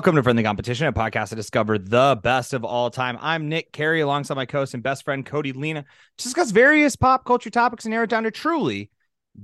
Welcome to Friendly Competition, a podcast to discover the best of all time. I'm Nick Carey, alongside my co-host and best friend Cody Lena, to discuss various pop culture topics and narrow it down to truly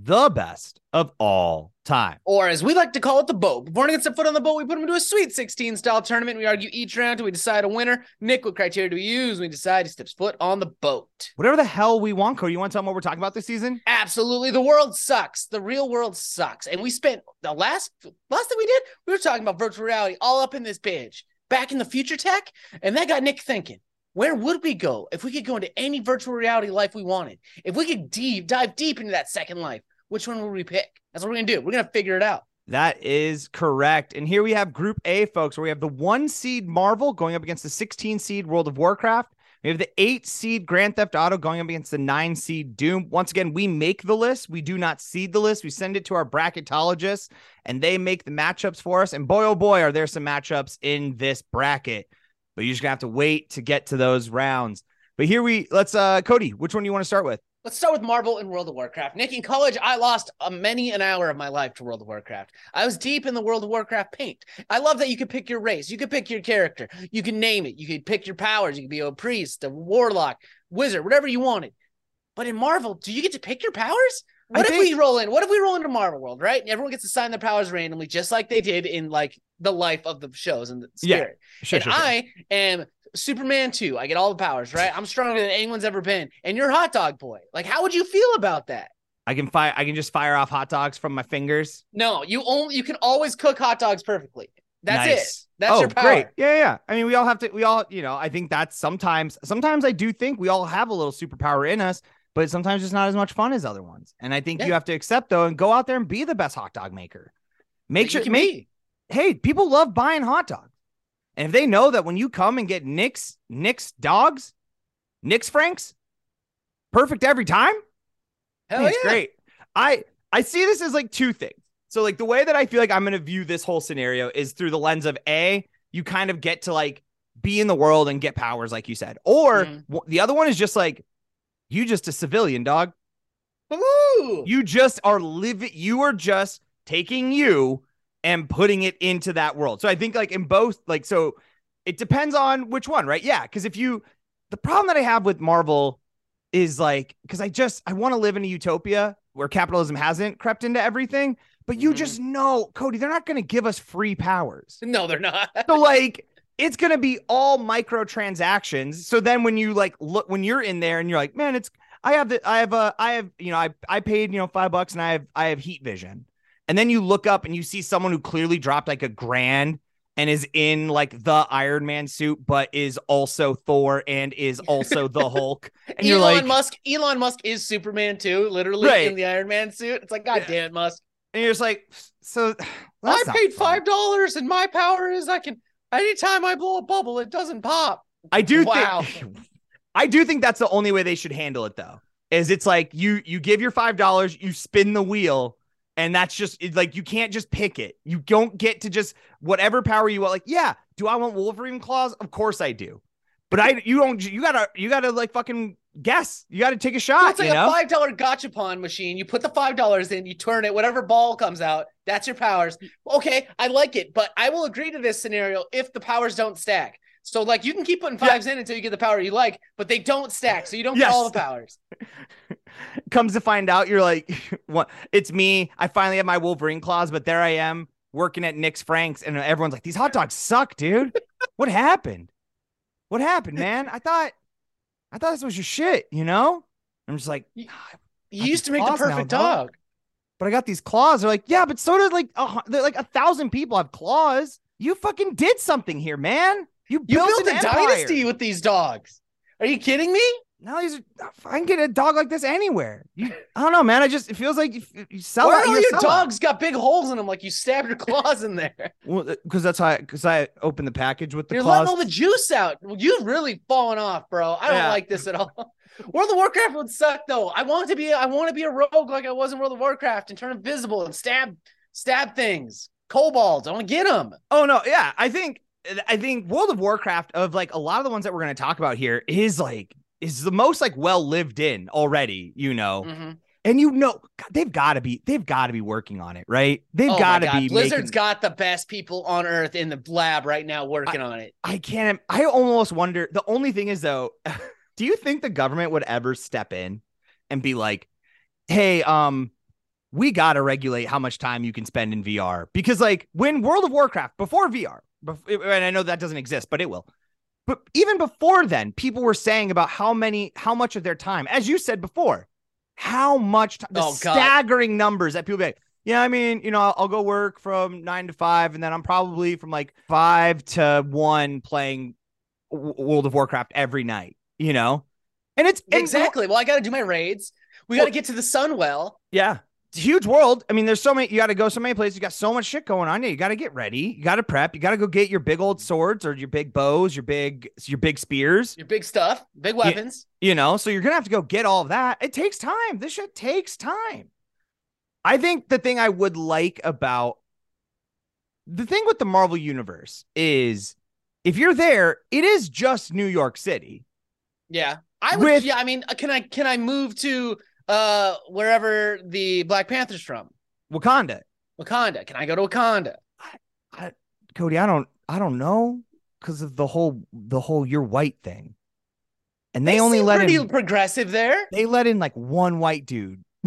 the best of all time. Or as we like to call it, the boat. Before anyone gets a foot on the boat, we put them into a Sweet 16 style tournament. We argue each round till we decide a winner. Nick, what criteria do we use? We decide he steps foot on the boat. Whatever the hell we want, Cody. You want to tell them what we're talking about this season? Absolutely. The world sucks. The real world sucks. And we spent the last last thing we did, we were talking about virtual reality all up in this bitch. Back in the future tech. And that got Nick thinking. Where would we go if we could go into any virtual reality life we wanted? If we could deep dive deep into that second life, which one will we pick? That's what we're gonna do. We're gonna figure it out. That is correct. And here we have Group A, folks, where we have the one seed Marvel going up against the 16 seed World of Warcraft. We have the eight seed Grand Theft Auto going up against the nine seed Doom. Once again, we make the list. We do not seed the list. We send it to our bracketologists and they make the matchups for us. And boy, oh boy, are there some matchups in this bracket. But you're just gonna have to wait to get to those rounds. But here we let's uh Cody, which one do you want to start with? Let's start with Marvel and World of Warcraft. Nick, in college, I lost a many an hour of my life to World of Warcraft. I was deep in the World of Warcraft paint. I love that you could pick your race, you could pick your character, you can name it, you could pick your powers, you could be a priest, a warlock, wizard, whatever you wanted. But in Marvel, do you get to pick your powers? What I if think- we roll in? What if we roll into Marvel World, right? And everyone gets to assign their powers randomly, just like they did in like the life of the shows and the Yeah, spirit. Sure, and sure, sure. I am Superman 2. I get all the powers, right? I'm stronger than anyone's ever been. And you're Hot Dog Boy. Like, how would you feel about that? I can fire I can just fire off hot dogs from my fingers. No, you only you can always cook hot dogs perfectly. That's it. That's oh, your power. Great. Yeah, yeah. I mean, we all have to. We all, you know, I think that's sometimes. Sometimes I do think we all have a little superpower in us, but sometimes it's not as much fun as other ones. And I think Yeah. you have to accept though and go out there and be the best hot dog maker. Make That sure. you can Make. be. Hey, people love buying hot dogs, and if they know that when you come and get Nick's Nick's dogs, Nick's Franks, perfect every time. Hell yeah. great. I I see this as like two things. So like the way that I feel like I'm gonna view this whole scenario is through the lens of a you kind of get to like be in the world and get powers like you said, or mm-hmm. w- the other one is just like you just a civilian dog. Ooh. You just are living. You are just taking you and putting it into that world. So I think like in both like so it depends on which one, right? Yeah, because if you the problem that I have with Marvel is like because I just I want to live in a utopia where capitalism hasn't crept into everything, but you Mhm. just know, Cody, they're not going to give us free powers. no, they're not. So like it's going to be all microtransactions. So then when you like look when you're in there and you're like, man, it's I have the I have a I have you know I I paid you know 5 bucks and I have I have heat vision. And then you look up and you see someone who clearly dropped like a grand and is in like the Iron Man suit but is also Thor and is also the Hulk. And you're Elon like Musk. Elon Musk is Superman too, literally Right. in the Iron Man suit. It's like, God Yeah. damn it, Musk. and you're just like so I paid five dollars, and my power is I can anytime I blow a bubble, it doesn't pop. I do Wow. think I do think that's the only way they should handle it though. Is it's like you you give your five dollars, you spin the wheel, and that's just like you can't just pick it. You don't get to just whatever power you want. Like, yeah, do I want Wolverine claws? Of course I do. But I you don't you gotta you gotta like fucking guess. You gotta take a So shot. it's like you know? a five dollar gachapon machine. You put the five dollars in, you turn it, whatever ball comes out, that's your powers. Okay, I like it, but I will agree to this scenario if the powers don't stack. So like you can keep putting Yeah. fives in until you get the power you like, but they don't stack, so you don't get all the powers. Comes to find out, you're like, what? It's me. I finally have my Wolverine claws, but there I am working at Nick's Franks, and everyone's like, "These hot dogs suck, dude. what happened? What happened, man? I thought, I thought this was your shit, you know." I'm just like, You "Ah, You used to make the claws now, perfect dog. dog. but I got these claws. They're like, yeah, but so does like a, they're like a thousand people have claws. You fucking did something here, man. You You built, built an a empire. dynasty with these dogs. Are you kidding me? No, these are, I can get a dog like this anywhere. You, I don't know, man. I just it feels like you, you sell Why out. all your dogs got big holes in them like you stabbed your claws in there? Well, uh, because that's how because I, opened the package with the You're claws. letting all the juice out. Well, You've really fallen off, bro. I don't Yeah. like this at all. World of Warcraft would suck though. I want to be I want to be a rogue like I was in World of Warcraft and turn invisible and stab stab things. Kobolds. I want to get them. oh no, yeah. I think I think World of Warcraft of like a lot of the ones that we're going to talk about here is like is the most like well lived in already. You know, Mm-hmm. And you know God, they've got to be they've got to be working on it, right? They've Oh got to be Blizzard's making, got the best people on earth in the lab right now working on it. I can't I almost wonder the only thing is though, do you think the government would ever step in and be like, "Hey, um we got to regulate how much time you can spend in VR." Because like when World of Warcraft before VR, and I know that doesn't exist, but it will. But even before then, people were saying about how many how much of their time, as you said before, how much time, the Oh, staggering numbers that people be like, yeah, I mean, you know, I'll, I'll go work from nine to five, and then I'm probably from like five to one playing W- World of Warcraft every night, you know? And it's and- Exactly. Well, I got to do my raids. We got to get to the Sunwell. yeah. Huge world. I mean, there's so many, you got to go so many places. You got so much shit going on. You got to get ready. You got to prep. You got to go get your big old swords or your big bows, your big, your big spears, Your big stuff, big weapons. you know? So you're going to have to go get all of that. It takes time. This shit takes time. I think the thing I would like about the thing with the Marvel universe is if you're there, it is just New York City. Yeah. I would. With- yeah. I mean, uh, can I can I move to uh wherever the Black Panther's from? Wakanda. Wakanda. Can I go to Wakanda? I, Cody, I don't I don't know because of the whole the whole you're white thing. And they, only seem let pretty in progressive there. they let in like one white dude.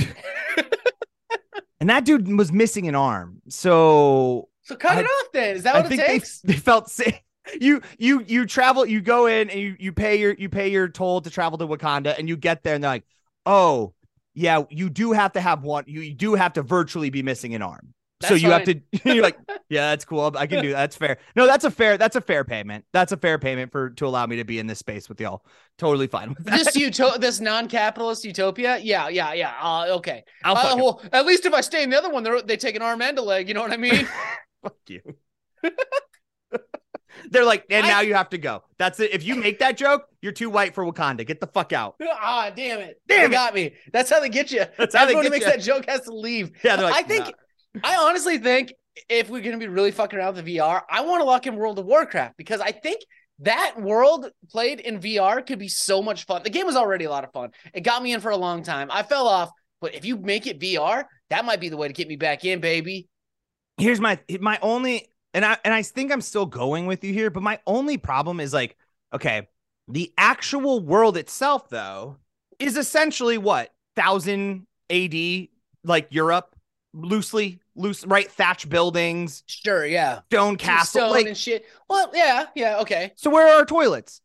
and that dude was missing an arm. So So cut I- it off then. Is that I what it think they, takes? they felt safe. You you you travel, you go in and you you pay your you pay your toll to travel to Wakanda, and you get there and they're like, oh yeah, you do have to have one. You, you do have to virtually be missing an arm. so That's you have to. You're like, yeah, that's cool. I can do that. That's fair. No, that's a fair. That's a fair payment. That's a fair payment for to allow me to be in this space with y'all. Totally fine with that. this uto- this non-capitalist utopia. Yeah, yeah, yeah. Uh, okay. I'll Uh, well, at least if I stay in the other one, they're- they take an arm and a leg. You know what I mean? fuck you. They're like, and I- now you have to go. That's it. If you make that joke, you're too white for Wakanda. Get the fuck out. Ah, damn it! Damn they it. got me. That's how they get you. That's how they Everyone who get makes you. that joke has to leave. Yeah, they're like, I think, I honestly think if we're gonna be really fucking around with the VR, I want to lock in World of Warcraft because I think that world played in VR could be so much fun. The game was already a lot of fun. It got me in for a long time. I fell off, but if you make it VR, that might be the way to get me back in, baby. here's my my only and I and I think I'm still going with you here, but my only problem is like, okay, the actual world itself though is essentially what thousand AD, like Europe, loosely loose, right? Thatch buildings, Sure, yeah. stone castle. stone Like, and shit. Well, yeah, yeah, okay. so where are our toilets?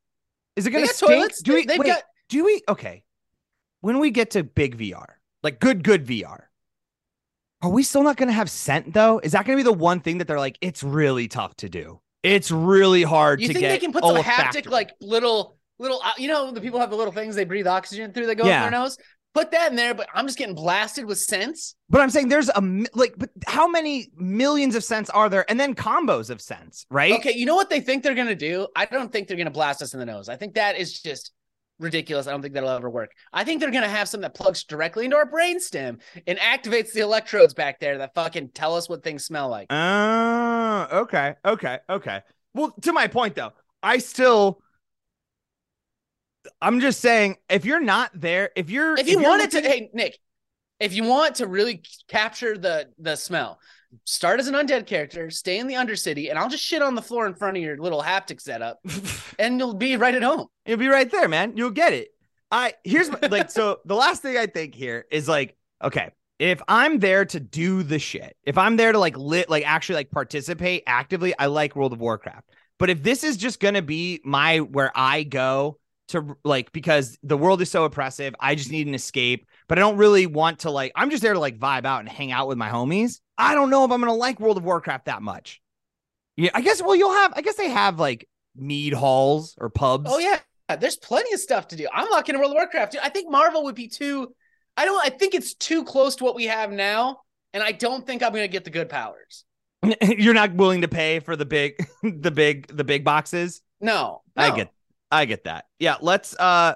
Is it gonna stink? toilets. Do we they've wait, got do we okay? When we get to big VR, like good, good VR, are we still not going to have scent though? Is that going to be the one thing that they're like, it's really tough to do? It's really hard You to think they can put some olfactory. haptic, like little, little, uh, you know, the people have the little things they breathe oxygen through that go Yeah. up their nose? Put that in there, but I'm just getting blasted with scents. But I'm saying there's a like, but how many millions of scents are there? And then combos of scents, right? Okay, you know what they think they're gonna do? I don't think they're gonna blast us in the nose. I think that is just ridiculous. I don't think that'll ever work. I think they're gonna have something that plugs directly into our brainstem and activates the electrodes back there that fucking tell us what things smell like. Uh, okay, okay, okay. Well, to my point though, I still, I'm just saying, if you're not there, if you're, if you you're wanted to, hey Nick, if you want to really capture the the smell, start as an undead character, stay in the Undercity, and I'll just shit on the floor in front of your little haptic setup, and you'll be right at home. You'll be right there, man. You'll get it. I here's my, like so the last thing I think here is like okay, if I'm there to do the shit, if I'm there to like lit like actually like participate actively, I like World of Warcraft. But if this is just to be my where I go to like because the world is so oppressive, I just need an escape, but I don't really want to like I'm just there to like vibe out and hang out with my homies. I don't know if I'm going to like World of Warcraft that much. Yeah, I guess well you'll have I guess they have like mead halls or pubs. Oh yeah, there's plenty of stuff to do. I'm locking in World of Warcraft. Dude, I think Marvel would be too. I don't. I think it's too close to what we have now, and I don't think I'm gonna get the good powers. You're not willing to pay for the big, the big, the big boxes. No, I get, I get that. Yeah, let's uh,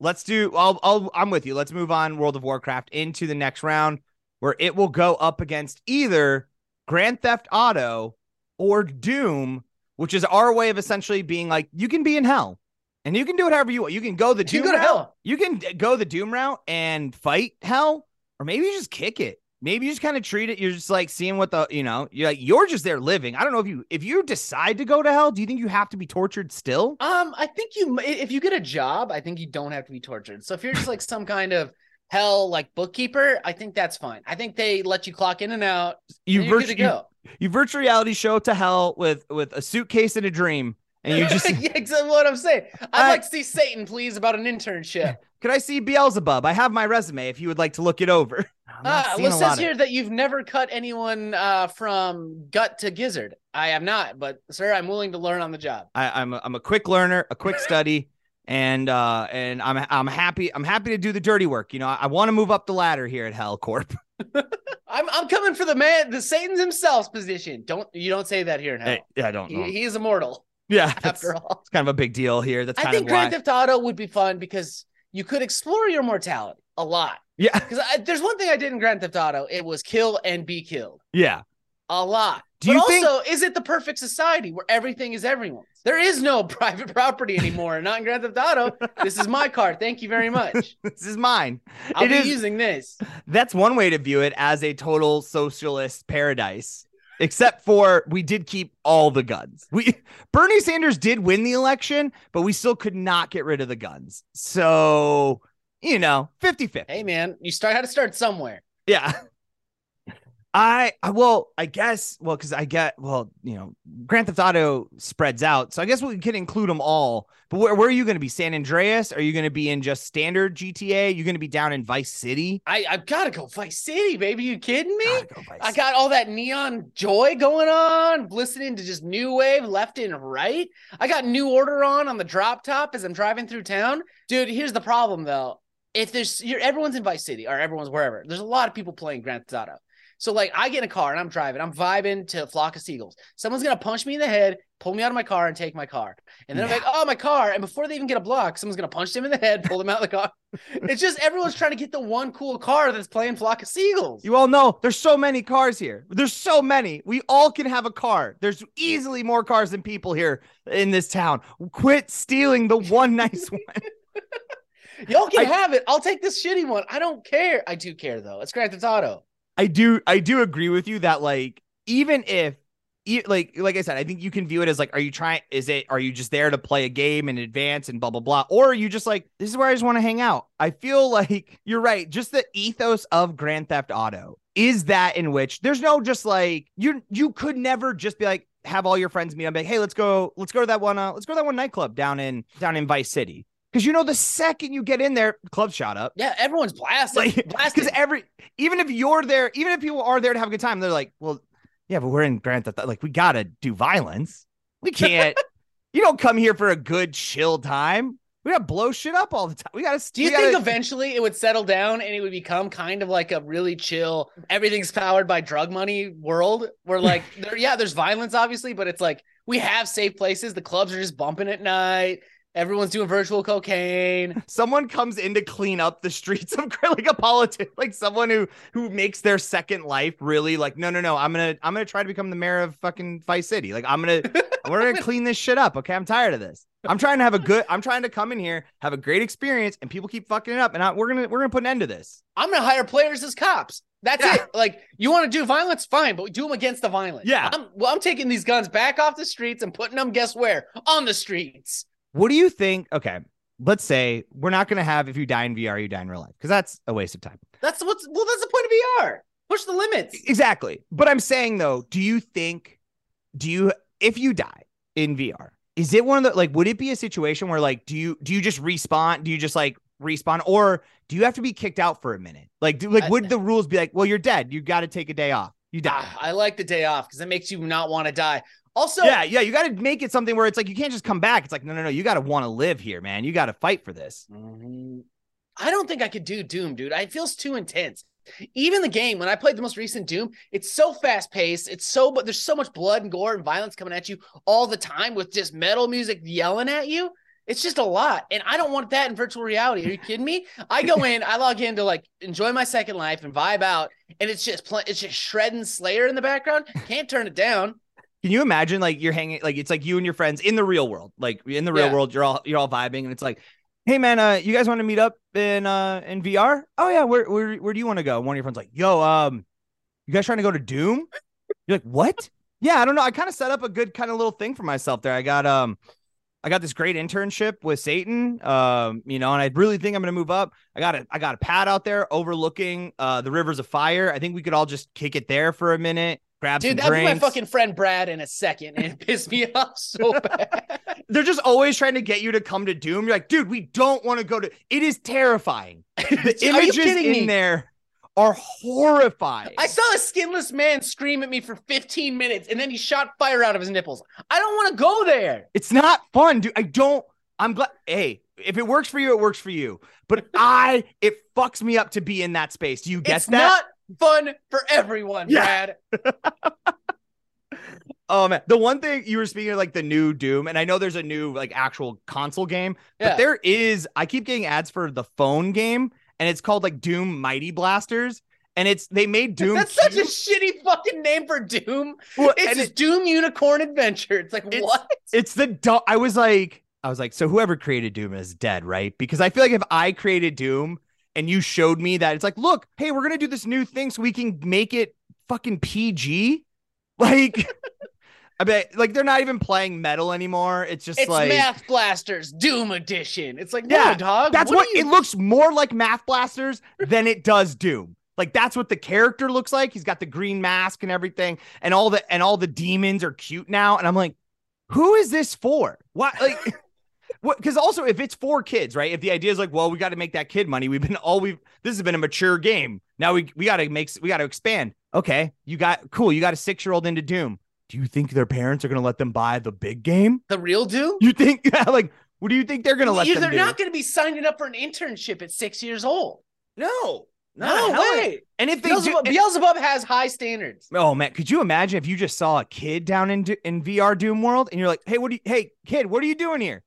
let's do. I'll, I'll, I'm with you. Let's move on. World of Warcraft into the next round, where it will go up against either Grand Theft Auto or Doom, which is our way of essentially being like, you can be in hell, and you can do it however you want. You can go the Doom to route. hell. You can go the Doom route and fight hell, or maybe you just kick it. Maybe you just kind of treat it. You're just like seeing what the you know. You're like you're just there living. I don't know if you if you decide to go to hell. Do you think you have to be tortured still? Um, I think you if you get a job, I think you don't have to be tortured. So if you're just like some kind of hell like bookkeeper, I think that's fine. I think they let you clock in and out. You and you're virtu- you, you virtual reality show to hell with with a suitcase and a dream, and you just yeah, exactly what I'm saying. I'd I- like to see Satan, please, about an internship. could I see Beelzebub? I have my resume if you would like to look it over. Uh, seeing well, it says lot of- here that you've never cut anyone uh, from gut to gizzard. I have not, but sir, I'm willing to learn on the job. I, I'm a, I'm a quick learner, a quick study, and uh and I'm I'm happy I'm happy to do the dirty work. You know, I, I want to move up the ladder here at Hell Corp. I'm I'm coming for the man, the Satan's himself's position. Don't you don't say that here in hell. Hey, yeah, I don't know. he, he is immortal yeah, after all. it's kind of a big deal here. That's I think of why. Grand Theft Auto would be fun because you could explore your mortality a lot. yeah, Because there's one thing I did in Grand Theft Auto, it was kill and be killed yeah. A lot. Do but you think- also, is it the perfect society where everything is everyone's? There is no private property anymore. Not in Grand Theft Auto. This is my car. Thank you very much. This is mine. I'll It be is- using this. That's one way to view it as a total socialist paradise. Except for we did keep all the guns. We Bernie Sanders did win the election, but we still could not get rid of the guns. So, you know, 50-50. Hey man, you start how to start somewhere. Yeah. I, I well, I guess, well, because I get, well, you know, Grand Theft Auto spreads out, so I guess we can include them all. But where, where are you going to be? San Andreas? Are you going to be in just standard GTA? you going to be down in Vice City? I I've got to go Vice City, baby. You kidding me? Go I got all that neon joy going on, listening to just new wave left and right. I got new order on on the drop top as I'm driving through town. Dude, here's the problem though. If there's you're, everyone's in Vice City or everyone's wherever, there's a lot of people playing Grand Theft Auto. So like I get in a car and I'm driving, I'm vibing to Flock of Seagulls. Someone's gonna punch me in the head, pull me out of my car, and take my car. And then I'm like, oh my car. And before they even get a block, someone's gonna punch them in the head, pull them out of the car. It's just everyone's trying to get the one cool car that's playing Flock of Seagulls. You all know there's so many cars here. There's so many. We all can have a car. There's easily more cars than people here in this town. Quit stealing the one nice one. Y'all can I- have it. I'll take this shitty one. I don't care. I do care though. It's Grand Theft Auto. I do I do agree with you that like even if like like I said, I think you can view it as like, are you trying? Is it are you just there to play a game in advance and blah blah blah, or are you just like this is where I just want to hang out? I feel like you're right. Just the ethos of Grand Theft Auto is that in which there's no just like you you could never just be like have all your friends meet up, like, hey, let's go let's go to that one uh, let's go to that one nightclub down in down in Vice City. Because you know the second you get in there, the club shot up. Yeah, everyone's blasted. Like, blasted. because every even if you're there, even if people are there to have a good time, they're like, well, yeah, but we're in Grand Theft. Like, we gotta do violence. We can't. you don't come here for a good chill time. We gotta blow shit up all the time. We gotta. Do you think gotta- eventually it would settle down and it would become kind of like a really chill, everything's powered by drug money world where like there, yeah, there's violence obviously, but it's like we have safe places. The clubs are just bumping at night. Everyone's doing virtual cocaine. someone comes in to clean up the streets of like a politician, like someone who who makes their second life really like, no, no, no, I'm gonna I'm gonna try to become the mayor of fucking Vice City. Like, I'm gonna we're gonna clean this shit up. Okay, I'm tired of this. I'm trying to have a good. I'm trying to come in here, have a great experience, and people keep fucking it up. And I, we're gonna we're gonna put an end to this. I'm gonna hire players as cops. That's Yeah. it. Like you want to do violence, fine, but do them against the violence. Yeah. I'm, well, I'm taking these guns back off the streets and putting them. Guess where? On the streets. What do you think? Okay, let's say we're not gonna have if you die in VR, you die in real life because that's a waste of time. That's what's well. That's the point of VR. Push the limits. Exactly. But I'm saying though, do you think, do you, if you die in VR, is it one of the like, would it be a situation where like, do you, do you just respawn? Do you just like respawn or do you have to be kicked out for a minute? Like, do, like, would the rules be like, well, you're dead. You got to take a day off. You die. Ah, I like the day off because it makes you not want to die. Also, yeah. Yeah. You got to make it something where it's like, you can't just come back. It's like, no, no, no. You got to want to live here, man. You got to fight for this. Mhm. I don't think I could do Doom, dude. It feels too intense. Even the game, when I played the most recent Doom, it's so fast paced. It's so, but there's so much blood and gore and violence coming at you all the time with just metal music yelling at you. It's just a lot. And I don't want that in virtual reality. Are you kidding me? I go in, I log in to like enjoy my second life and vibe out. And it's just, pl- it's just shredding Slayer in the background. Can't turn it down. Can you imagine like you're hanging like it's like you and your friends in the real world, like in the real Yeah. world, you're all you're all vibing, and it's like hey man, uh, you guys want to meet up in uh in VR? Oh yeah, where where where do you want to go? One of your friends like, yo, um, you guys trying to go to Doom? You're like, what? yeah, I don't know. I kind of set up a good kind of little thing for myself there. I got um I got this great internship with Satan. Um, you know, and I really think I'm gonna move up. I got a I got a pad out there overlooking uh the rivers of fire. I think we could all just kick it there for a minute, grab Dude, some that'd be my fucking friend Brad in a second, and it pissed me off so bad. They're just always trying to get you to come to Doom. You're like, dude, we don't want to go to it is terrifying. The images in me? there are horrifying. I saw a skinless man scream at me for 15 minutes, and then he shot fire out of his nipples. I don't want to go there. It's not fun, dude. I don't. I'm glad. Hey, if it works for you, it works for you. But I, it fucks me up to be in that space. Do you get it's that? not fun for everyone, Yeah. Brad. oh man, the one thing you were speaking of, like the new Doom, and I know there's a new like actual console game, Yeah. but there is. I keep getting ads for the phone game, and it's called like Doom Mighty Blasters, and it's they made Doom. That's such a shitty fucking name for Doom. Well, It's just it- Doom Unicorn Adventure. It's like It's- what? It's the du- I was like, I was like, so whoever created Doom is dead, right? Because I feel like if I created Doom and you showed me that, it's like, look, hey, we're gonna do this new thing so we can make it fucking PG. Like, I bet, like they're not even playing metal anymore. It's just It's like Math Blasters Doom Edition. It's like, Yeah, yeah, dog. that's what, what, you- it looks more like Math Blasters than it does Doom. Like that's what the character looks like. He's got the green mask and everything, and all the and all the demons are cute now. And I'm like, who is this for? What like because also if it's for kids, right? If the idea is like, well, we got to make that kid money. We've been all we've this has been a mature game. Now we we gotta make we gotta expand. Okay, you got cool, you got a six-year-old into Doom. Do you think their parents are gonna let them buy the big game? the real Doom? You think yeah, like what do you think they're gonna let You- them they're do? not going to be signing up for an internship at six years old. No, No way. And if they Beelzebub, do, Beelzebub has high standards. oh man, could you imagine if you just saw a kid down in in VR Doom World and you're like, hey, what do you, hey kid, what are you doing here?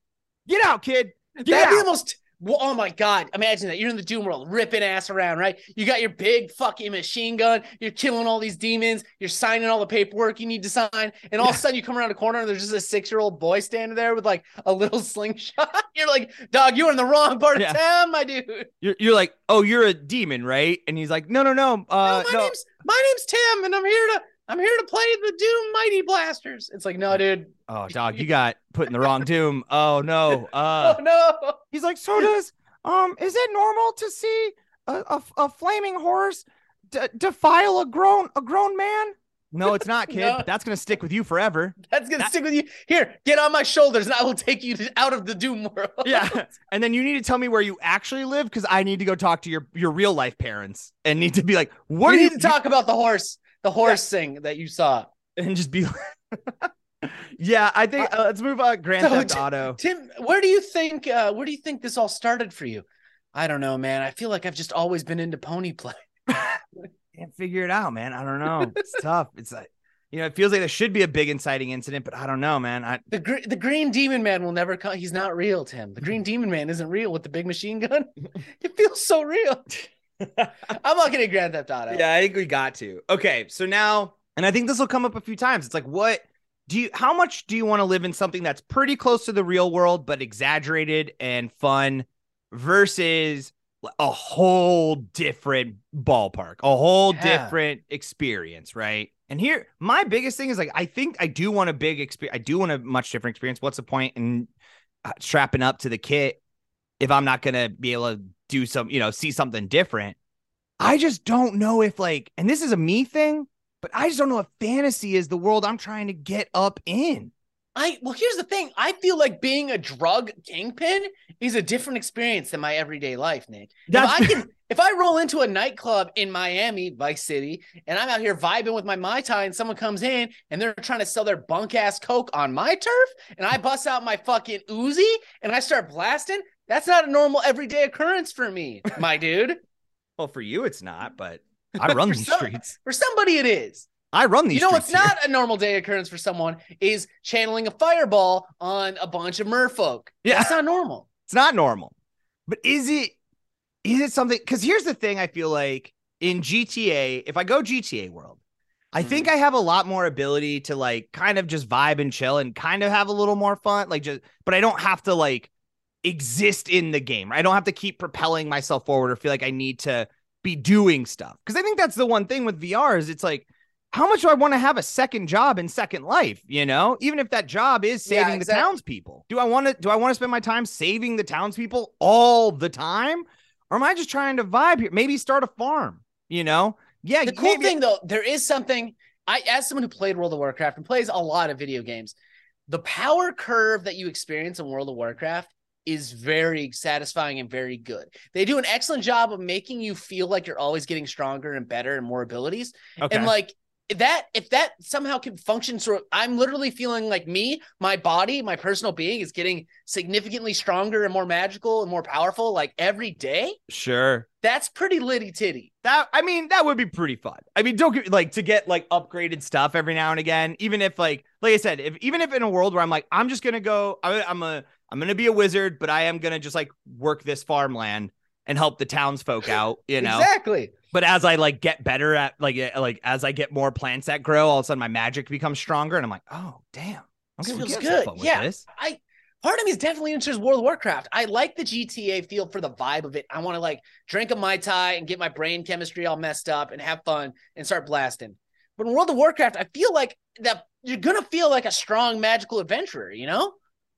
Get out, kid. Get That'd out. be the most. Well, oh my god! Imagine that you're in the Doom world, ripping ass around, right? You got your big fucking machine gun. You're killing all these demons. You're signing all the paperwork you need to sign, and all of a sudden you come around a corner and there's just a six year old boy standing there with like a little slingshot. You're like, dog, you're in the wrong part of Yeah. town, my dude. You're, you're like, oh, you're a demon, right? And he's like, no, no, no, uh, no, my no. name's my name's Tim, and I'm here to I'm here to play the Doom Mighty Blasters. It's like, no, dude. Oh, dog, you got put in the wrong Doom. Oh no. Uh, oh no. he's like, so does um, is it normal to see a a, a flaming horse d- defile a grown a grown man? No, it's not, kid. No. But that's gonna stick with you forever. That's gonna That- stick with you. Here, get on my shoulders, and I will take you to, out of the Doom world. Yeah. And then you need to tell me where you actually live because I need to go talk to your your real life parents and need to be like, what we do you need to talk about the horse, the horse thing that you saw. and just be Yeah, I think uh, let's move on Grand So, Theft Auto. Tim, where do you think uh, where do you think this all started for you? I don't know, man. I feel like I've just always been into pony play. Can't figure it out, man. I don't know. It's tough. It's like you know, it feels like there should be a big inciting incident, but I don't know, man. I The gr- the Green Demon Man will never come. He's not real, Tim. The Green Demon Man isn't real with the big machine gun. It feels so real. I'm looking at Grand Theft Auto. Yeah, I think we got to. Okay, so now, and I think this will come up a few times. It's like, what do you, how much do you want to live in something that's pretty close to the real world, but exaggerated and fun versus a whole different ballpark, a whole Yeah. different experience, right? And here, my biggest thing is like, I think I do want a big experience. I do want a much different experience. What's the point in uh, strapping up to the kit if I'm not going to be able to do some, you know, see something different? I just don't know if like, and this is a me thing, but I just don't know if fantasy is the world I'm trying to get up in. I well, here's the thing. I feel like being a drug kingpin is a different experience than my everyday life, Nick. That's if I can, if I roll into a nightclub in Miami, Vice City, and I'm out here vibing with my mai tai, and someone comes in and they're trying to sell their bunk ass coke on my turf, and I bust out my fucking Uzi and I start blasting. That's not a normal everyday occurrence for me, my dude. well, for you, it's not, but I run these some- streets. For somebody, it is. I run these streets. You know what's here. not a normal day occurrence for someone is channeling a fireball on a bunch of merfolk. Yeah. That's not normal. It's not normal. But is it is it something cuz here's the thing I feel like in GTA, if I go GTA world, I think hmm. I have a lot more ability to like kind of just vibe and chill and kind of have a little more fun like just but I don't have to like exist in the game. I don't have to keep propelling myself forward or feel like I need to be doing stuff. Because I think that's the one thing with VR is it's like, how much do I want to have a second job in Second Life? You know, even if that job is Yeah, saving exactly. the townspeople, do I want to? Do I want to spend my time saving the townspeople all the time, or am I just trying to vibe here? Maybe start a farm. You know, yeah. The cool maybe- thing though, there is something I as someone who played World of Warcraft and plays a lot of video games, the power curve that you experience in World of Warcraft is very satisfying and very good. They do an excellent job of making you feel like you're always getting stronger and better and more abilities. Okay. And like that, if that somehow can function, so I'm literally feeling like me, my body, my personal being is getting significantly stronger and more magical and more powerful like every day. sure. That's pretty litty titty. That I mean, that would be pretty fun. I mean, don't get like to get like upgraded stuff every now and again. Even if like, like I said, if even if in a world where I'm like, I'm just gonna go, I, I'm a, I'm gonna be a wizard, but I am gonna just like work this farmland and help the townsfolk out, you know. Exactly. But as I like get better at like, eh, like as I get more plants that grow, all of a sudden my magic becomes stronger, and I'm like, oh damn, okay, feels good. Yeah. this. I part of me is definitely interested in World of Warcraft. I like the GTA feel for the vibe of it. I want to like drink a Mai Tai and get my brain chemistry all messed up and have fun and start blasting. But in World of Warcraft, I feel like that you're gonna feel like a strong magical adventurer, you know?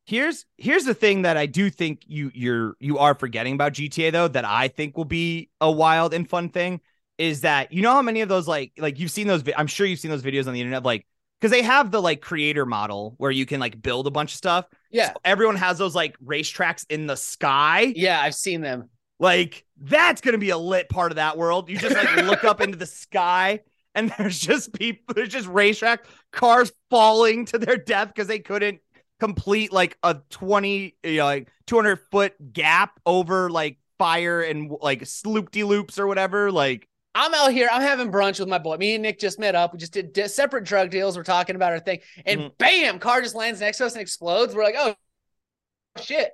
Here's here's the thing that I do think you you're you are forgetting about GTA though that I think will be a wild and fun thing is that you know how many of those like like you've seen those I'm sure you've seen those videos on the internet like because they have the like creator model where you can like build a bunch of stuff. Yeah. So everyone has those like racetracks in the sky. Yeah, I've seen them. Like that's gonna be a lit part of that world. You just like look up into the sky and there's just people, there's just racetrack cars falling to their death because they couldn't complete like a 20, you know, like 200 foot gap over like fire and like sloop de loops or whatever. Like, I'm out here. I'm having brunch with my boy. Me and Nick just met up. We just did di- separate drug deals. We're talking about our thing, and Mhm. bam, car just lands next to us and explodes. We're like, oh shit,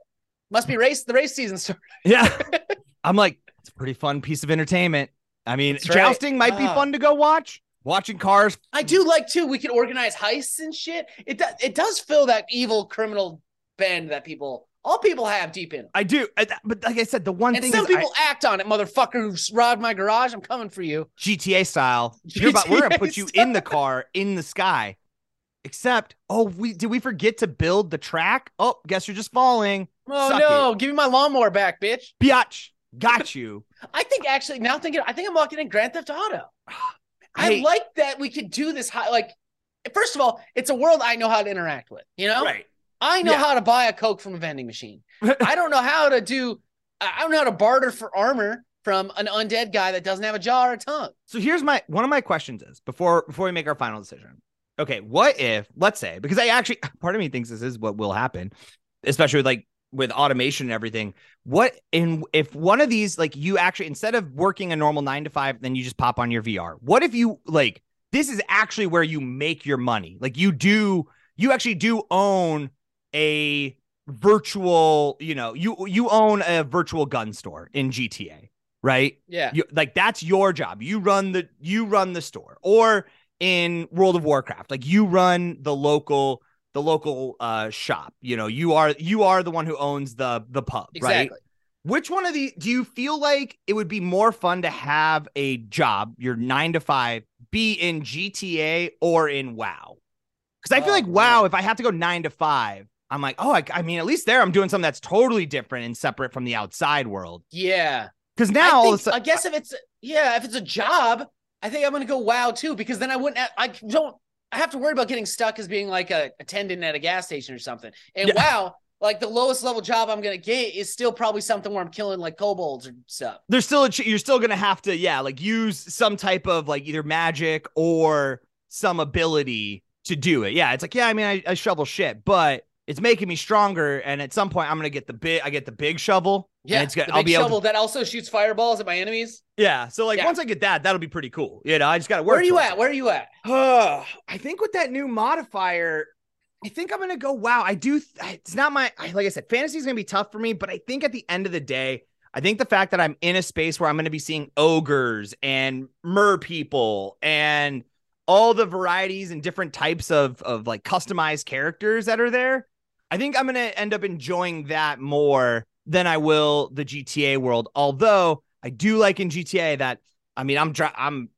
must be race. The race season started. yeah, I'm like, it's a pretty fun piece of entertainment. I mean, That's right. jousting might be Ah. fun to go watch. Watching cars I do like too. We could organize heists and shit. It does. It does fill that evil criminal bend that people, all people have deep in. I do, I- but like I said, the one And thing some is I- people act on it, motherfucker who robbed my garage. I'm coming for you. GTA style. You're about, we're gonna put you in the car in the sky. Except, oh, we did we forget to build the track? Oh, guess you're just falling. Oh Suck no, give me my lawnmower back, bitch. Biatch, got you. I think actually now thinking, I think I'm walking in Grand Theft Auto. I Hey. like that we could do this. High, like, first of all, it's a world I know how to interact with. You know, Right. I know Yeah. how to buy a Coke from a vending machine. I don't know how to do. I I don't know how to barter for armor from an undead guy that doesn't have a jaw or a tongue. So here's my one of my questions is before before we make our final decision. Okay, what if let's say because I actually part of me thinks this is what will happen, especially with like with automation and everything. What in if one of these like you actually instead of working a normal nine to five, then you just pop on your VR. What if you like this is actually where you make your money? Like you do you actually do own a virtual, you know, you you own a virtual gun store in GTA, right? Yeah, you like that's your job you run the you run the store or in world of warcraft like you run the local the local uh shop you know you are you are the one who owns the the pub right which one of the do you feel like it would be more fun to have a job your nine to five be in gta or in wow because i feel Oh, like wow man. if i have to go nine to five i'm like oh I, I mean at least there i'm doing something that's totally different and separate from the outside world Yeah. because now all of a think, sudden I guess if it's yeah, if it's a job, I think I'm gonna go wow too because then I wouldn't. I don't. I have to worry about getting stuck as being like a attendant at a gas station or something. And Yeah. wow, like the lowest level job I'm gonna get is still probably something where I'm killing like kobolds or stuff. there's still a ch- you're still gonna have to yeah like use some type of like either magic or some ability to do it yeah it's like yeah i mean i, I shovel shit but it's making me stronger and at some point i'm gonna get the big i get the big shovel and Yeah, it's gonna the i'll big be able to that also shoots fireballs at my enemies. yeah so like Yeah. once i get that that'll be pretty cool you know i just gotta work Where are you at? it. Where are you at? Uh, I think with that new modifier, I think I'm gonna go. Wow, I do. It's not my I- like I said, fantasy is gonna be tough for me, but I think at the end of the day, I think the fact that I'm in a space where I'm gonna be seeing ogres and mer people and all the varieties and different types of of like customized characters that are there. I think I'm gonna end up enjoying that more than I will the GTA world. Although I do like in GTA that I mean I'm dri- I'm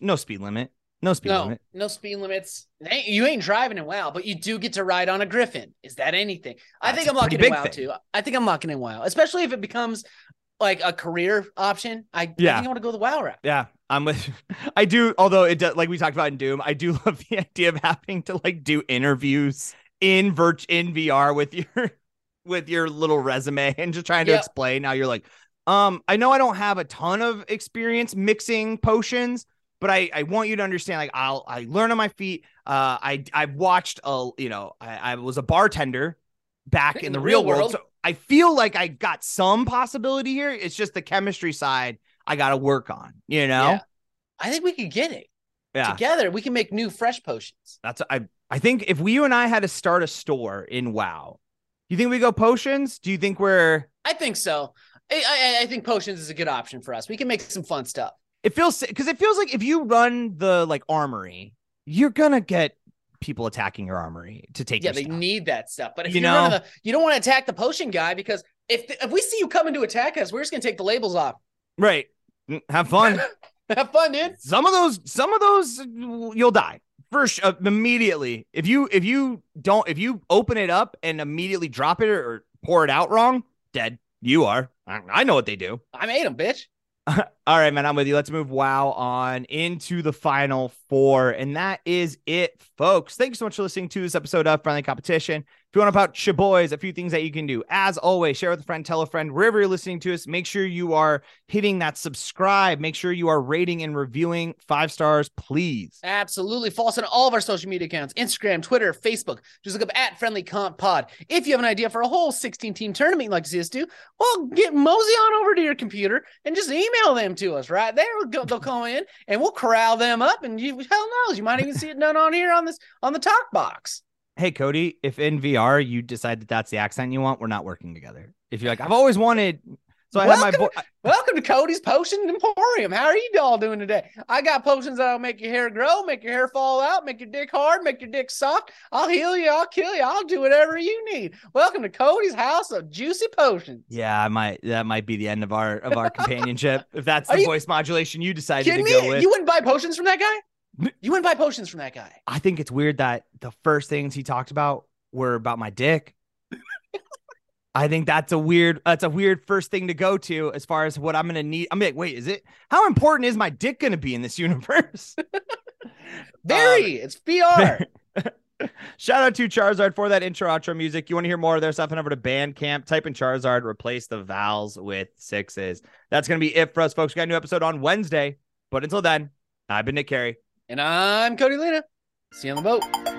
no speed limit, no speed no, limit. no speed limits. You ain't driving in WoW, but you do get to ride on a Griffin. Is that anything? I think I'm locking in WoW thing. too. I think I'm locking in WoW, especially if it becomes like a career option. I, I Yeah. think I want to go the WoW route. Yeah, I'm with. I do. Although it does, like we talked about in Doom, I do love the idea of having to like do interviews in virt in VR with your with your little resume and just trying to Yep. explain Now you're like, um, I know I don't have a ton of experience mixing potions, but I I want you to understand like I'll I learn on my feet. Uh, I I've watched a you know I, I was a bartender back in the real world, so I feel like I got some possibility here. It's just the chemistry side I got to work on. You know. Yeah. I think we could get it Yeah, together. We can make new fresh potions. that's I. I think if we you and I had to start a store in WoW, do you think we go potions? Do you think we're? I think so. I, I, I think potions is a good option for us. We can make some fun stuff. It feels because it feels like if you run the like armory, you're gonna get people attacking your armory to take. Yeah, they stuff. need that stuff. But if You you know? the, you don't want to attack the potion guy because if if we see you coming to attack us, we're just gonna take the labels off. right. Have fun. Have fun, dude. some of those, some of those, you'll die first uh, immediately. If you if you don't if you open it up and immediately drop it or, pour it out wrong, dead. You are. I, I know what they do. I made them, bitch. All right, man, I'm with you. Let's move WoW on into the final four. And that is it, folks. Thank you so much for listening to this episode of Friendly Competition. You want to about your boys, a few things that you can do. As always, share with a friend, tell a friend, wherever you're listening to us. Make sure you are hitting that subscribe. Make sure you are rating and reviewing five stars, please. Absolutely. Follow us on all of our social media accounts Instagram, Twitter, Facebook. Just look up at Friendly Comp Pod. If you have an idea for a whole 16 team tournament you'd like to see us do, well, get mosey on over to your computer and just email them to us right there. We'll go, they'll come in and we'll corral them up. And you, hell knows, you might even see it done on here on this on the talk box. Hey, Cody, if in VR you decide that that's the accent you want, we're not working together. If you're like, I've always wanted. So I have my Welcome- boy. Welcome to Cody's Potion Emporium. How are you all doing today? I got potions that'll make your hair grow, make your hair fall out, make your dick hard, make your dick soft. I'll heal you, I'll kill you, I'll do whatever you need. Welcome to Cody's House of Juicy Potions. Yeah, I might. That might be the end of our of our companionship if that's the voice modulation you decided to go me? with. You wouldn't buy potions from that guy? You wouldn't buy potions from that guy. I think it's weird that the first things he talked about were about my dick. I think that's a weird that's a weird first thing to go to as far as what I'm gonna need. I'm like, wait, is it how important is my dick gonna be in this universe? Very. Um, it's VR. Shout out to Charizard for that intro outro music. You want to hear more of their stuff? Head over to Bandcamp, type in Charizard, replace the vowels with sixes. That's gonna be it for us, folks. We got a new episode on Wednesday. But until then, I've been Nick Carey. And I'm Cody Lena. See you on the boat.